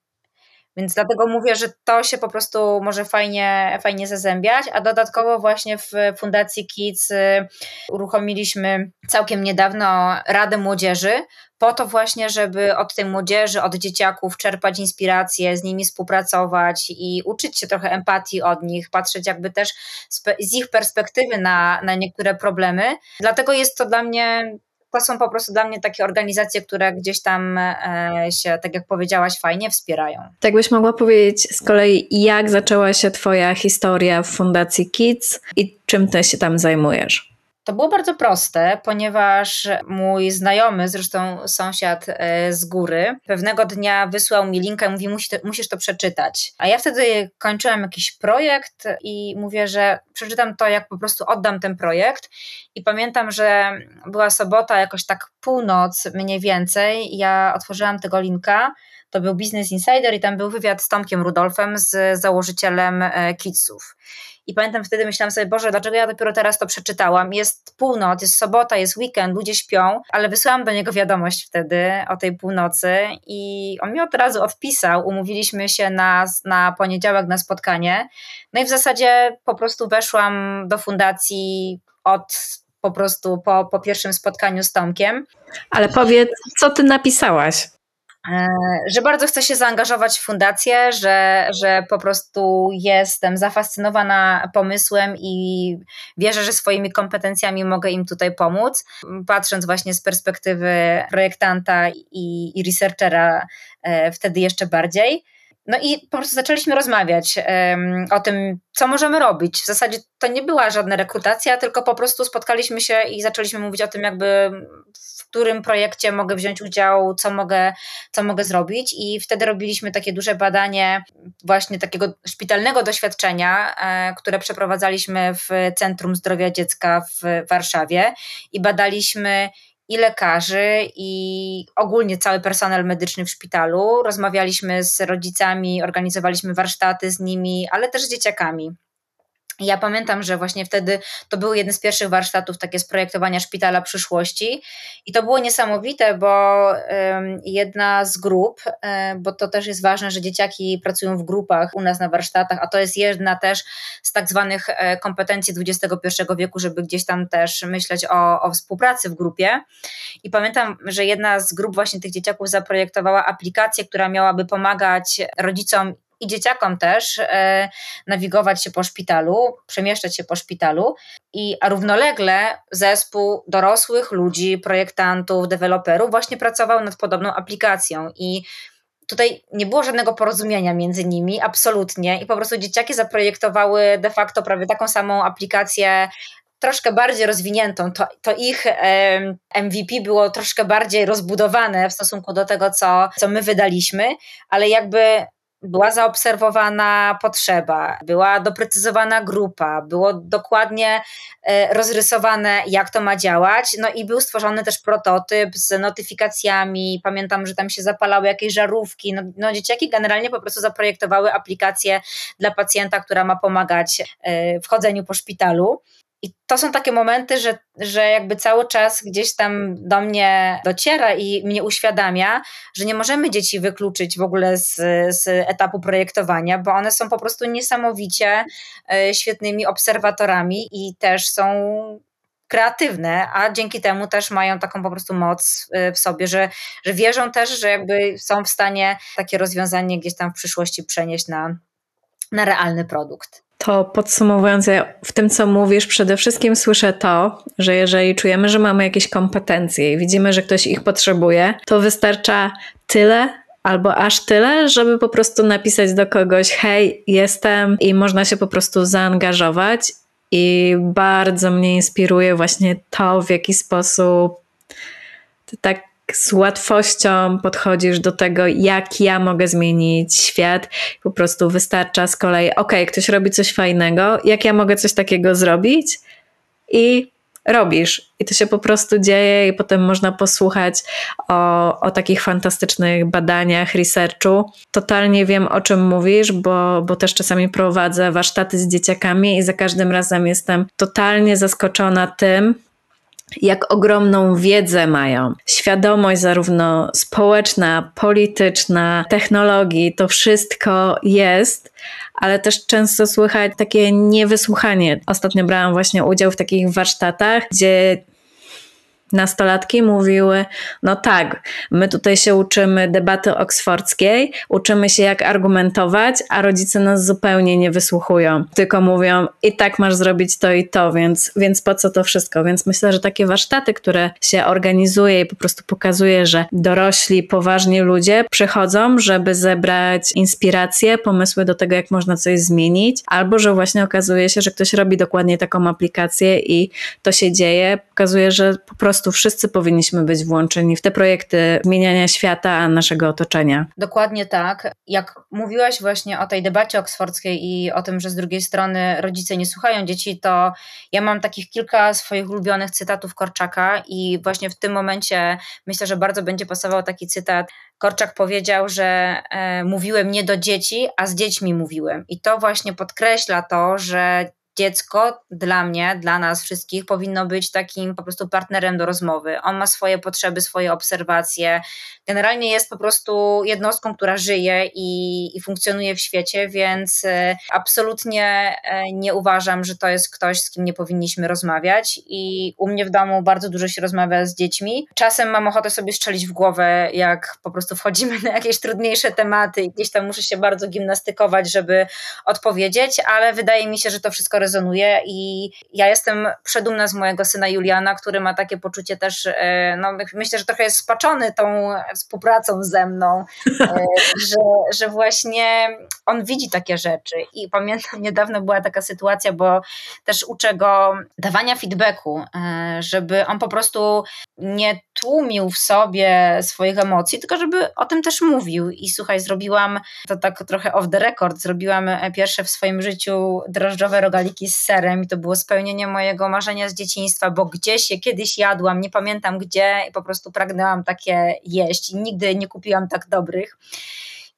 Więc dlatego mówię, że to się po prostu może fajnie, fajnie zazębiać, a dodatkowo właśnie w Fundacji Kids y, uruchomiliśmy całkiem niedawno Radę Młodzieży, po to właśnie, żeby od tej młodzieży, od dzieciaków czerpać inspiracje, z nimi współpracować i uczyć się trochę empatii od nich, patrzeć jakby też z ich perspektywy na, na niektóre problemy. Dlatego jest to dla mnie to są po prostu dla mnie takie organizacje, które gdzieś tam e, się, tak jak powiedziałaś, fajnie wspierają. Tak byś mogła powiedzieć z kolei, jak zaczęła się Twoja historia w Fundacji Kids i czym Ty się tam zajmujesz? To było bardzo proste, ponieważ mój znajomy, zresztą sąsiad e, z góry, pewnego dnia wysłał mi linkę i mówi: Musisz to przeczytać. A ja wtedy kończyłam jakiś projekt i mówię, że przeczytam to, jak po prostu oddam ten projekt. I pamiętam, że była sobota, jakoś tak północ mniej więcej. Ja otworzyłam tego linka. To był Business Insider i tam był wywiad z Tomkiem Rudolfem, z założycielem e, Kidsów. I pamiętam wtedy myślałam sobie, Boże, dlaczego ja dopiero teraz to przeczytałam? Jest północ, jest sobota, jest weekend, ludzie śpią, ale wysłałam do niego wiadomość wtedy o tej północy i on mi od razu odpisał. Umówiliśmy się na, na poniedziałek na spotkanie. No i w zasadzie po prostu weszłam do fundacji od po prostu po, po pierwszym spotkaniu z Tomkiem. Ale powiedz, co ty napisałaś? E, że bardzo chcę się zaangażować w fundację, że, że po prostu jestem zafascynowana pomysłem i wierzę, że swoimi kompetencjami mogę im tutaj pomóc. Patrząc właśnie z perspektywy projektanta i, i researchera, e, wtedy jeszcze bardziej. No i po prostu zaczęliśmy rozmawiać um, o tym, co możemy robić. W zasadzie to nie była żadna rekrutacja, tylko po prostu spotkaliśmy się i zaczęliśmy mówić o tym, jakby w którym projekcie mogę wziąć udział, co mogę, co mogę zrobić. I wtedy robiliśmy takie duże badanie właśnie takiego szpitalnego doświadczenia, e, które przeprowadzaliśmy w Centrum Zdrowia Dziecka w Warszawie i badaliśmy i lekarzy, i ogólnie cały personel medyczny w szpitalu. Rozmawialiśmy z rodzicami, organizowaliśmy warsztaty z nimi, ale też z dzieciakami. Ja pamiętam, że właśnie wtedy to był jeden z pierwszych warsztatów takie z projektowania szpitala przyszłości i to było niesamowite, bo jedna z grup, bo to też jest ważne, że dzieciaki pracują w grupach u nas na warsztatach, a to jest jedna też z tak zwanych e, kompetencji XXI wieku, żeby gdzieś tam też myśleć o, o współpracy w grupie. I pamiętam, że jedna z grup właśnie tych dzieciaków zaprojektowała aplikację, która miałaby pomagać rodzicom i dzieciakom też e, nawigować się po szpitalu, przemieszczać się po szpitalu, i, a równolegle zespół dorosłych ludzi, projektantów, deweloperów właśnie pracował nad podobną aplikacją i tutaj nie było żadnego porozumienia między nimi, absolutnie. I po prostu dzieciaki zaprojektowały de facto prawie taką samą aplikację, troszkę bardziej rozwiniętą. To, to ich MVP było troszkę bardziej rozbudowane w stosunku do tego, co, co my wydaliśmy, ale jakby była zaobserwowana potrzeba, była doprecyzowana grupa, było dokładnie e, rozrysowane, jak to ma działać, no i był stworzony też prototyp z notyfikacjami. Pamiętam, że tam się zapalały jakieś żarówki. No, no dzieciaki generalnie po prostu zaprojektowały aplikację dla pacjenta, która ma pomagać e, w chodzeniu po szpitalu. I to są takie momenty, że, że jakby cały czas gdzieś tam do mnie dociera i mnie uświadamia, że nie możemy dzieci wykluczyć w ogóle z, z etapu projektowania, bo one są po prostu niesamowicie e, świetnymi obserwatorami i też są kreatywne, a dzięki temu też mają taką po prostu moc e, w sobie, że, że wierzą też, że jakby są w stanie takie rozwiązanie gdzieś tam w przyszłości przenieść na, na realny produkt. To podsumowując, ja w tym, co mówisz, przede wszystkim słyszę to, że jeżeli czujemy, że mamy jakieś kompetencje i widzimy, że ktoś ich potrzebuje, to wystarcza tyle, albo aż tyle, żeby po prostu napisać do kogoś: Hej, jestem, i można się po prostu zaangażować. I bardzo mnie inspiruje właśnie to, w jaki sposób tak z łatwością podchodzisz do tego, jak ja mogę zmienić świat. Po prostu wystarcza z kolei, ok, ktoś robi coś fajnego, jak ja mogę coś takiego zrobić i robisz. I to się po prostu dzieje, i potem można posłuchać o, o takich fantastycznych badaniach, researchu. Totalnie wiem, o czym mówisz, bo, bo też czasami prowadzę warsztaty z dzieciakami i za każdym razem jestem totalnie zaskoczona tym, jak ogromną wiedzę mają. Świadomość zarówno społeczna, polityczna, technologii, to wszystko jest, ale też często słychać takie niewysłuchanie. Ostatnio brałam właśnie udział w takich warsztatach, gdzie nastolatki mówiły: No tak, my tutaj się uczymy debaty oksfordzkiej, uczymy się jak argumentować, a rodzice nas zupełnie nie wysłuchują, tylko mówią: I tak masz zrobić to i to, więc, więc po co to wszystko? Więc myślę, że takie warsztaty, które się organizuje i po prostu pokazuje, że dorośli, poważni ludzie przychodzą, żeby zebrać inspiracje, pomysły do tego, jak można coś zmienić, albo że właśnie okazuje się, że ktoś robi dokładnie taką aplikację i to się dzieje, pokazuje, że po prostu prostu wszyscy powinniśmy być włączeni w te projekty zmieniania świata, naszego otoczenia. Dokładnie tak. Jak mówiłaś właśnie o tej debacie oksfordzkiej i o tym, że z drugiej strony rodzice nie słuchają dzieci, to ja mam takich kilka swoich ulubionych cytatów Korczaka i właśnie w tym momencie myślę, że bardzo będzie pasował taki cytat. Korczak powiedział, że e, mówiłem nie do dzieci, a z dziećmi mówiłem. I to właśnie podkreśla to, że dziecko dla mnie, dla nas wszystkich powinno być takim po prostu partnerem do rozmowy. On ma swoje potrzeby, swoje obserwacje. Generalnie jest po prostu jednostką, która żyje i, i funkcjonuje w świecie, więc e, absolutnie e, nie uważam, że to jest ktoś, z kim nie powinniśmy rozmawiać. I u mnie w domu bardzo dużo się rozmawia z dziećmi. Czasem mam ochotę sobie strzelić w głowę, jak po prostu wchodzimy na jakieś trudniejsze tematy i gdzieś tam muszę się bardzo gimnastykować, żeby odpowiedzieć, ale wydaje mi się, że to wszystko rezonuje i ja jestem przedumna z mojego syna Juliana, który ma takie poczucie też, e, no myślę, że trochę jest spaczony tą współpracą ze mną, e, że, że właśnie on widzi takie rzeczy. I pamiętam niedawno była taka sytuacja, bo też uczę go dawania feedbacku, e, żeby on po prostu nie tłumił w sobie swoich emocji, tylko żeby o tym też mówił. I słuchaj, zrobiłam to tak trochę off the record, zrobiłam pierwsze w swoim życiu drożdżowe rogaliki rogaliki z serem i to było spełnienie mojego marzenia z dzieciństwa, bo gdzieś je kiedyś jadłam, nie pamiętam gdzie i po prostu pragnęłam takie jeść. I nigdy nie kupiłam tak dobrych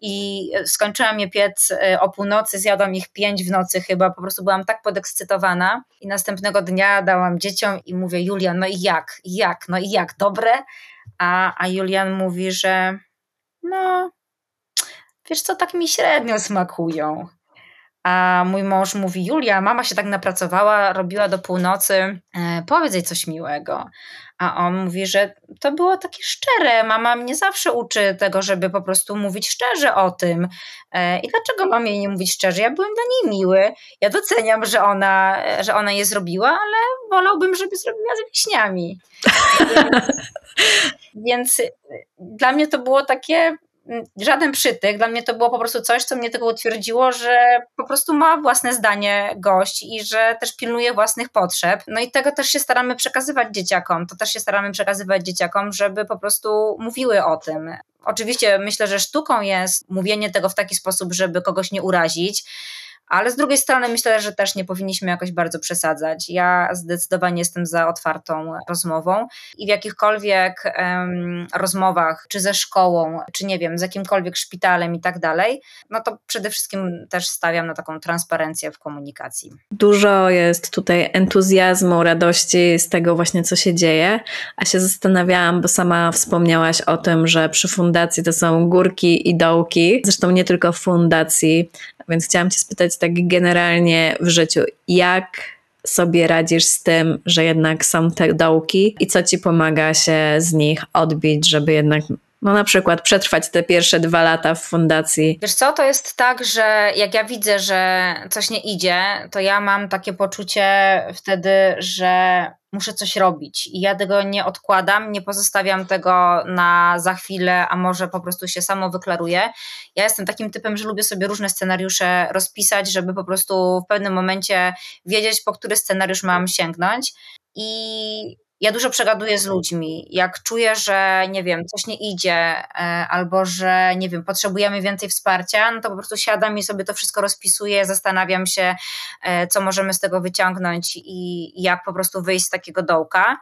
i skończyłam je piec e, o północy, zjadłam ich pięć w nocy chyba, po prostu byłam tak podekscytowana i następnego dnia dałam dzieciom i mówię Julian, no i jak, jak, no i jak, dobre? A, a Julian mówi, że no wiesz co, tak mi średnio smakują. A mój mąż mówi: Julia, mama się tak napracowała, robiła do północy, e, powiedz jej coś miłego. A on mówi, że to było takie szczere. Mama mnie zawsze uczy tego, żeby po prostu mówić szczerze o tym. E, I dlaczego mam jej nie mówić szczerze? Ja byłem dla niej miły. Ja doceniam, że ona, że ona je zrobiła, ale wolałbym, żeby zrobiła z wiśniami. Więc, więc dla mnie to było takie żaden przytyk. Dla mnie to było po prostu coś, co mnie tego utwierdziło, że po prostu ma własne zdanie gość i że też pilnuje własnych potrzeb. No i tego też się staramy przekazywać dzieciakom. To też się staramy przekazywać dzieciakom, żeby po prostu mówiły o tym. Oczywiście myślę, że sztuką jest mówienie tego w taki sposób, żeby kogoś nie urazić ale z drugiej strony myślę, że też nie powinniśmy jakoś bardzo przesadzać. Ja zdecydowanie jestem za otwartą rozmową i w jakichkolwiek um, rozmowach, czy ze szkołą, czy nie wiem, z jakimkolwiek szpitalem i tak dalej, no to przede wszystkim też stawiam na taką transparencję w komunikacji. Dużo jest tutaj entuzjazmu, radości z tego właśnie, co się dzieje, a się zastanawiałam, bo sama wspomniałaś o tym, że przy fundacji to są górki i dołki, zresztą nie tylko w fundacji, więc chciałam Cię spytać tak generalnie w życiu, jak sobie radzisz z tym, że jednak są te dołki i co Ci pomaga się z nich odbić, żeby jednak no na przykład przetrwać te pierwsze dwa lata w fundacji? Wiesz co, to jest tak, że jak ja widzę, że coś nie idzie, to ja mam takie poczucie wtedy, że muszę coś robić i ja tego nie odkładam, nie pozostawiam tego na za chwilę, a może po prostu się samo wyklaruję. Ja jestem takim typem, że lubię sobie różne scenariusze rozpisać, żeby po prostu w pewnym momencie wiedzieć, po który scenariusz mam sięgnąć. I ja dużo przegaduję z ludźmi. Jak czuję, że nie wiem, coś nie idzie, e, albo że nie wiem, potrzebujemy więcej wsparcia, no to po prostu siadam i sobie to wszystko rozpisuję, zastanawiam się, e, co możemy z tego wyciągnąć i jak po prostu wyjść z takiego dołka.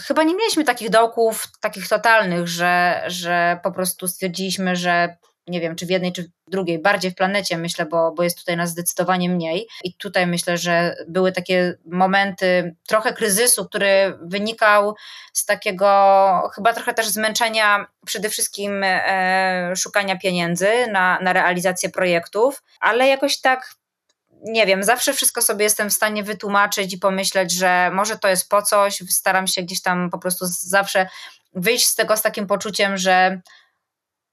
Chyba nie mieliśmy takich dołków, takich totalnych, że, że po prostu stwierdziliśmy, że nie wiem, czy w jednej, czy w drugiej, bardziej w planecie, myślę, bo, bo jest tutaj nas zdecydowanie mniej. I tutaj myślę, że były takie momenty trochę kryzysu, który wynikał z takiego chyba trochę też zmęczenia przede wszystkim e, szukania pieniędzy na, na realizację projektów, ale jakoś tak nie wiem, zawsze wszystko sobie jestem w stanie wytłumaczyć i pomyśleć, że może to jest po coś. Staram się gdzieś tam po prostu zawsze wyjść z tego z takim poczuciem, że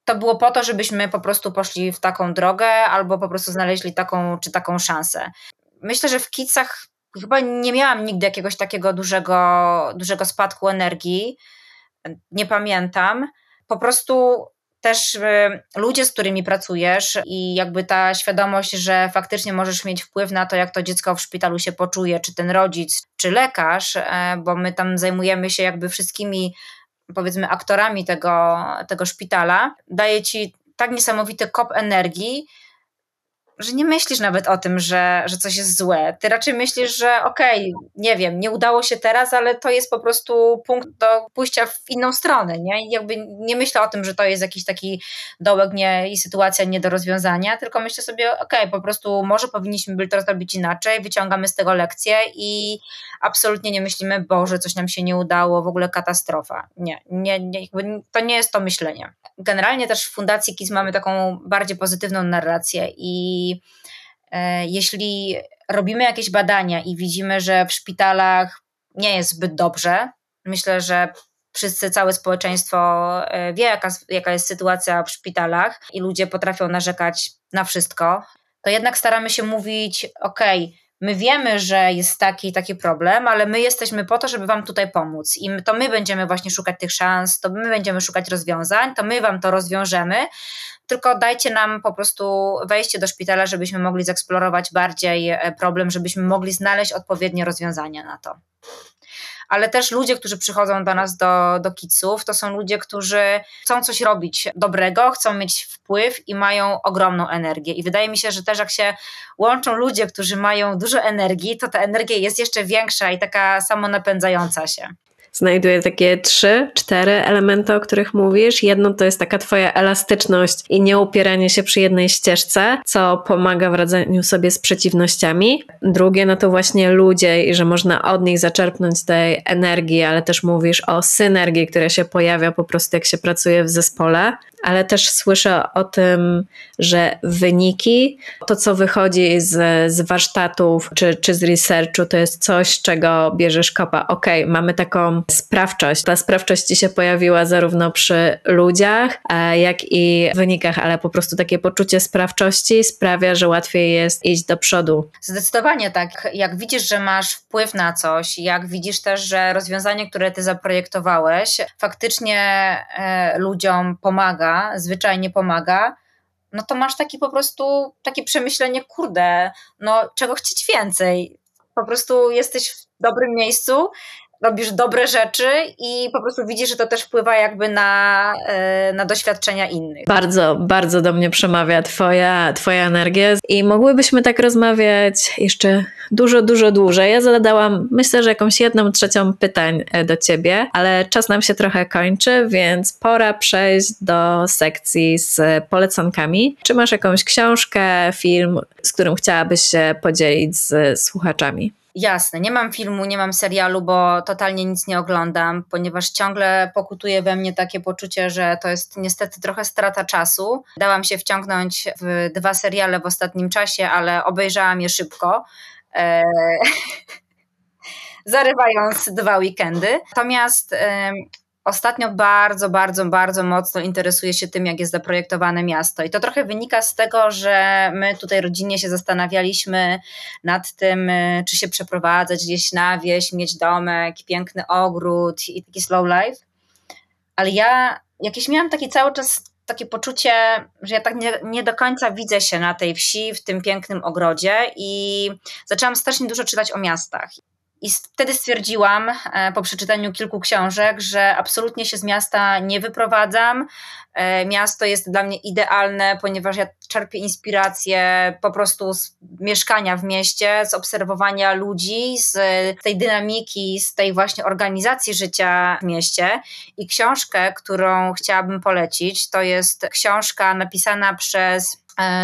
to było po to, żebyśmy po prostu poszli w taką drogę albo po prostu znaleźli taką czy taką szansę. Myślę, że w Kicach chyba nie miałam nigdy jakiegoś takiego dużego, dużego spadku energii. Nie pamiętam. Po prostu też y, ludzie, z którymi pracujesz i jakby ta świadomość, że faktycznie możesz mieć wpływ na to, jak to dziecko w szpitalu się poczuje, czy ten rodzic, czy lekarz, e, bo my tam zajmujemy się jakby wszystkimi powiedzmy aktorami tego, tego szpitala, daje ci tak niesamowity kop energii, że nie myślisz nawet o tym, że, że coś jest złe. Ty raczej myślisz, że okej, okay, nie wiem, nie udało się teraz, ale to jest po prostu punkt do pójścia w inną stronę, nie? I jakby nie myślę o tym, że to jest jakiś taki dołek nie, i sytuacja nie do rozwiązania, tylko myślę sobie, okej, okay, po prostu może powinniśmy byli to zrobić inaczej, wyciągamy z tego lekcję i absolutnie nie myślimy, Boże, coś nam się nie udało, w ogóle katastrofa. Nie, nie, nie to nie jest to myślenie. Generalnie też w Fundacji KIS mamy taką bardziej pozytywną narrację i e, jeśli robimy jakieś badania i widzimy, że w szpitalach nie jest zbyt dobrze, myślę, że wszyscy, całe społeczeństwo e, wie, jaka, jaka jest sytuacja w szpitalach i ludzie potrafią narzekać na wszystko, to jednak staramy się mówić: OK, my wiemy, że jest taki taki problem, ale my jesteśmy po to, żeby Wam tutaj pomóc. I to my będziemy właśnie szukać tych szans, to my będziemy szukać rozwiązań, to my Wam to rozwiążemy tylko dajcie nam po prostu wejście do szpitala, żebyśmy mogli zeksplorować bardziej e, problem, żebyśmy mogli znaleźć odpowiednie rozwiązania na to. Ale też ludzie, którzy przychodzą do nas do, do kiców, to są ludzie, którzy chcą coś robić dobrego, chcą mieć wpływ i mają ogromną energię. I wydaje mi się, że też jak się łączą ludzie, którzy mają dużo energii, to ta energia jest jeszcze większa i taka samonapędzająca się znajduję takie trzy, cztery elementy, o których mówisz. Jedno to jest taka twoja elastyczność i nieupieranie się przy jednej ścieżce, co pomaga w radzeniu sobie z przeciwnościami. Drugie no to właśnie ludzie i że można od nich zaczerpnąć tej energii, ale też mówisz o synergii, która się pojawia po prostu jak się pracuje w zespole ale też słyszę o tym, że wyniki, to co wychodzi z, z warsztatów czy, czy z researchu, to jest coś, czego bierzesz kopa. Ok, mamy taką taką sprawczość. Ta sprawczość się pojawiła zarówno przy ludziach, e, jak i wynikach, ale po prostu takie poczucie sprawczości sprawia, że łatwiej jest iść do przodu. Zdecydowanie tak. Jak widzisz, że masz wpływ na coś, jak widzisz też, że rozwiązanie, które ty zaprojektowałeś, faktycznie e, ludziom pomaga, zwyczajnie pomaga, no to masz taki po prostu takie przemyślenie, kurde, no czego chcieć więcej? Po prostu jesteś w dobrym miejscu, robisz dobre rzeczy i po prostu widzisz, że to też wpływa jakby na, e, na doświadczenia innych. Bardzo, bardzo do mnie przemawia twoja, twoja energia i mogłybyśmy tak rozmawiać jeszcze dużo, dużo dłużej. Ja zadałam, myślę, że jakąś jedną trzecią pytań e, do ciebie, ale czas nam się trochę kończy, więc pora przejść do sekcji z polecankami. Czy masz jakąś książkę, film, z którym chciałabyś się podzielić z słuchaczami? Jasne, nie mam filmu, nie mam serialu, bo totalnie nic nie oglądam, ponieważ ciągle pokutuje we mnie takie poczucie, że to jest niestety trochę strata czasu. Dałam się wciągnąć w dwa seriale w ostatnim czasie, ale obejrzałam je szybko. E, zarywając dwa weekendy. Natomiast Ostatnio bardzo, bardzo, bardzo mocno interesuję się tym, jak jest zaprojektowane miasto. I to trochę wynika z tego, że my tutaj rodzinnie się zastanawialiśmy nad tym, y, czy się przeprowadzać gdzieś na wieś, mieć domek, piękny ogród i taki slow life. Ale ja jakieś miałam taki cały czas takie poczucie, że ja tak nie, nie do końca widzę się na tej wsi, w tym pięknym ogrodzie i zaczęłam strasznie dużo czytać o miastach. I wtedy stwierdziłam e, po przeczytaniu kilku książek, że absolutnie się z miasta nie wyprowadzam. E, miasto jest dla mnie idealne, ponieważ ja czerpię inspirację po prostu z mieszkania w mieście, z obserwowania ludzi, z tej dynamiki, z tej właśnie organizacji życia w mieście. I książkę, którą chciałabym polecić, to jest książka napisana przez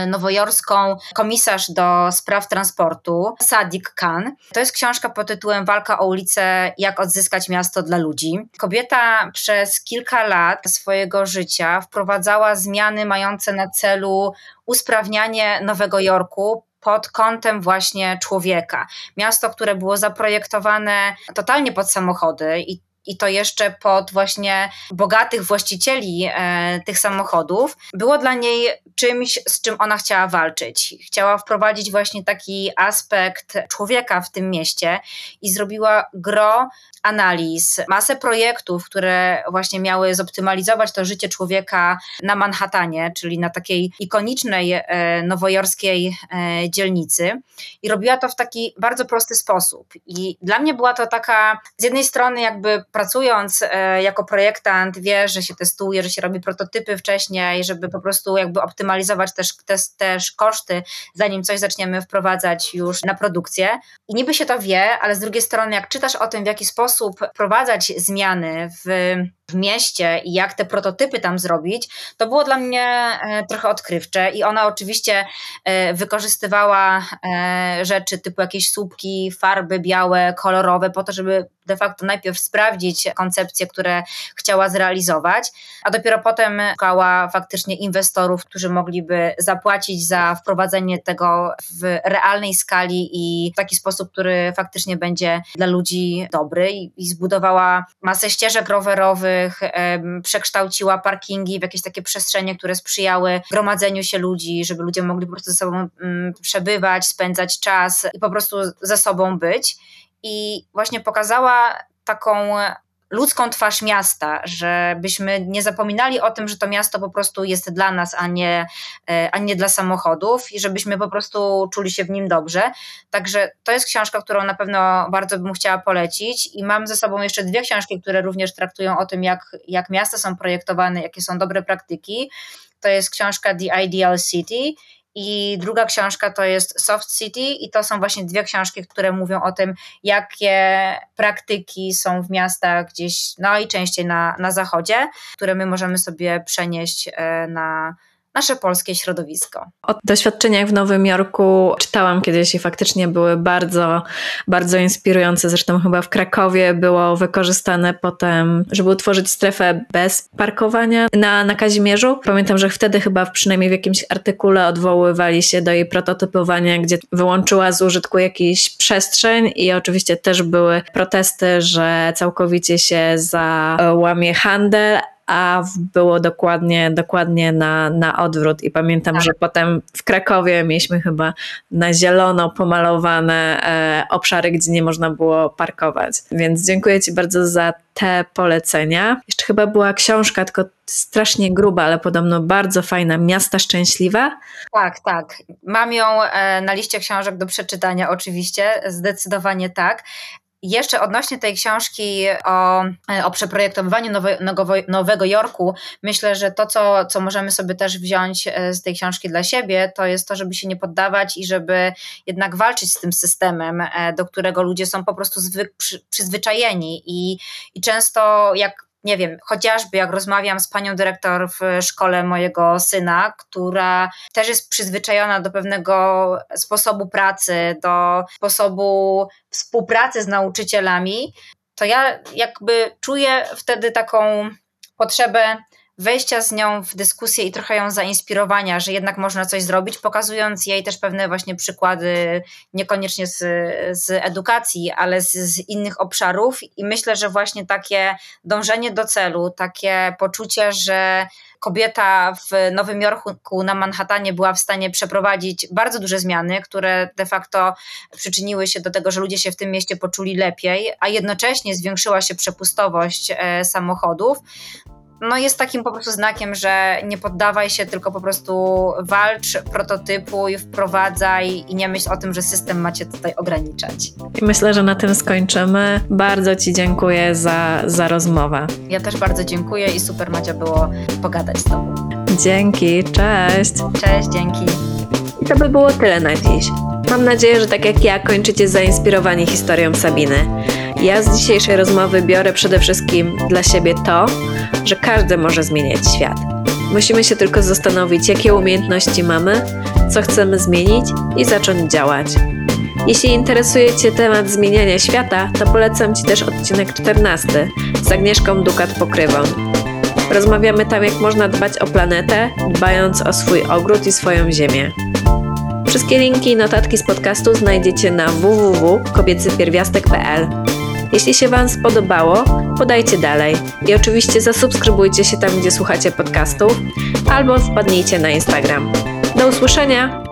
nowojorską komisarz do spraw transportu, Sadik Khan. To jest książka pod tytułem Walka o ulicę, jak odzyskać miasto dla ludzi. Kobieta przez kilka lat swojego życia wprowadzała zmiany mające na celu usprawnianie Nowego Jorku pod kątem właśnie człowieka. Miasto, które było zaprojektowane totalnie pod samochody i i to jeszcze pod właśnie bogatych właścicieli e, tych samochodów, było dla niej czymś, z czym ona chciała walczyć. Chciała wprowadzić właśnie taki aspekt człowieka w tym mieście i zrobiła gro analiz, masę projektów, które właśnie miały zoptymalizować to życie człowieka na Manhattanie, czyli na takiej ikonicznej e, nowojorskiej e, dzielnicy. I robiła to w taki bardzo prosty sposób. I dla mnie była to taka, z jednej strony, jakby pracując e, jako projektant, wie, że się testuje, że się robi prototypy wcześniej, żeby po prostu jakby optymalizować też, też, też koszty, zanim coś zaczniemy wprowadzać już na produkcję. I niby się to wie, ale z drugiej strony, jak czytasz o tym, w jaki sposób wprowadzać zmiany w, w mieście i jak te prototypy tam zrobić, to było dla mnie e, trochę odkrywcze. I ona oczywiście e, wykorzystywała rzeczy typu jakieś słupki, farby białe, kolorowe, po to, żeby de facto najpierw sprawdzić koncepcje, które chciała zrealizować, a dopiero potem szukała faktycznie inwestorów, którzy mogliby zapłacić za wprowadzenie tego w realnej skali i w taki sposób, który faktycznie będzie dla ludzi dobry i zbudowała masę ścieżek rowerowych, przekształciła parkingi w jakieś takie przestrzenie, które sprzyjały gromadzeniu się ludzi, żeby ludzie mogli po prostu ze sobą mm, przebywać, spędzać czas i po prostu ze sobą być. I właśnie pokazała taką ludzką twarz miasta, żebyśmy nie zapominali o tym, że to miasto po prostu jest dla nas, a nie, e, a nie dla samochodów i żebyśmy po prostu czuli się w nim dobrze. Także to jest książka, którą na pewno bardzo bym chciała polecić i mam ze sobą jeszcze dwie książki, które również traktują o tym, jak, jak miasta są projektowane, jakie są dobre praktyki. To jest książka The Ideal City i druga książka to jest Soft City, i to są właśnie dwie książki, które mówią o tym, jakie praktyki są w miastach gdzieś, no i częściej na, na zachodzie, które my możemy sobie przenieść e, na, nasze polskie środowisko. O doświadczeniach w Nowym Jorku czytałam kiedyś i faktycznie były bardzo, bardzo inspirujące. Zresztą chyba w Krakowie było wykorzystane potem, żeby utworzyć strefę bez parkowania na, na Kazimierzu. Pamiętam, że wtedy chyba przynajmniej w jakimś artykule odwoływali się do jej prototypowania, gdzie wyłączyła z użytku jakiś przestrzeń i oczywiście też były protesty, że całkowicie się załamie handel, a było dokładnie, dokładnie na, na odwrót. I pamiętam, Tak. że potem w Krakowie mieliśmy chyba na zielono pomalowane e, obszary, gdzie nie można było parkować. Więc dziękuję Ci bardzo za te polecenia. Jeszcze chyba była książka, tylko strasznie gruba, ale podobno bardzo fajna, Miasta Szczęśliwe. Tak, tak. Mam ją e, na liście książek do przeczytania, oczywiście, zdecydowanie tak. Jeszcze odnośnie tej książki o, e, o przeprojektowaniu nowe, Nowego Jorku, myślę, że to, co, co możemy sobie też wziąć e, z tej książki dla siebie, to jest to, żeby się nie poddawać i żeby jednak walczyć z tym systemem, e, do którego ludzie są po prostu zwyk, przy, przyzwyczajeni. I, I często, jak nie wiem, chociażby jak rozmawiam z panią dyrektor w szkole mojego syna, która też jest przyzwyczajona do pewnego sposobu pracy, do sposobu współpracy z nauczycielami, to ja jakby czuję wtedy taką potrzebę wejścia z nią w dyskusję i trochę ją zainspirowania, że jednak można coś zrobić, pokazując jej też pewne właśnie przykłady, niekoniecznie z, z edukacji, ale z, z innych obszarów. I myślę, że właśnie takie dążenie do celu, takie poczucie, że kobieta w Nowym Jorku na Manhattanie była w stanie przeprowadzić bardzo duże zmiany, które de facto przyczyniły się do tego, że ludzie się w tym mieście poczuli lepiej, a jednocześnie zwiększyła się przepustowość e, samochodów no jest takim po prostu znakiem, że nie poddawaj się, tylko po prostu walcz, prototypuj, wprowadzaj i nie myśl o tym, że system macie tutaj ograniczać. I myślę, że na tym skończymy. Bardzo Ci dziękuję za, za rozmowę. Ja też bardzo dziękuję i super Madzia było pogadać z Tobą. Dzięki, cześć. Cześć, dzięki. I to by było tyle na dziś. Mam nadzieję, że tak jak ja kończycie zainspirowani historią Sabiny. Ja z dzisiejszej rozmowy biorę przede wszystkim dla siebie to, że każdy może zmieniać świat. Musimy się tylko zastanowić, jakie umiejętności mamy, co chcemy zmienić i zacząć działać. Jeśli interesuje Cię temat zmieniania świata, to polecam Ci też odcinek 14 z Agnieszką Dukat-Pokrywą. Rozmawiamy tam, jak można dbać o planetę, dbając o swój ogród i swoją ziemię. Wszystkie linki i notatki z podcastu znajdziecie na www.kobiecypierwiastek.pl. Jeśli się Wam spodobało, podajcie dalej i oczywiście zasubskrybujcie się tam, gdzie słuchacie podcastów, albo wpadnijcie na Instagram. Do usłyszenia!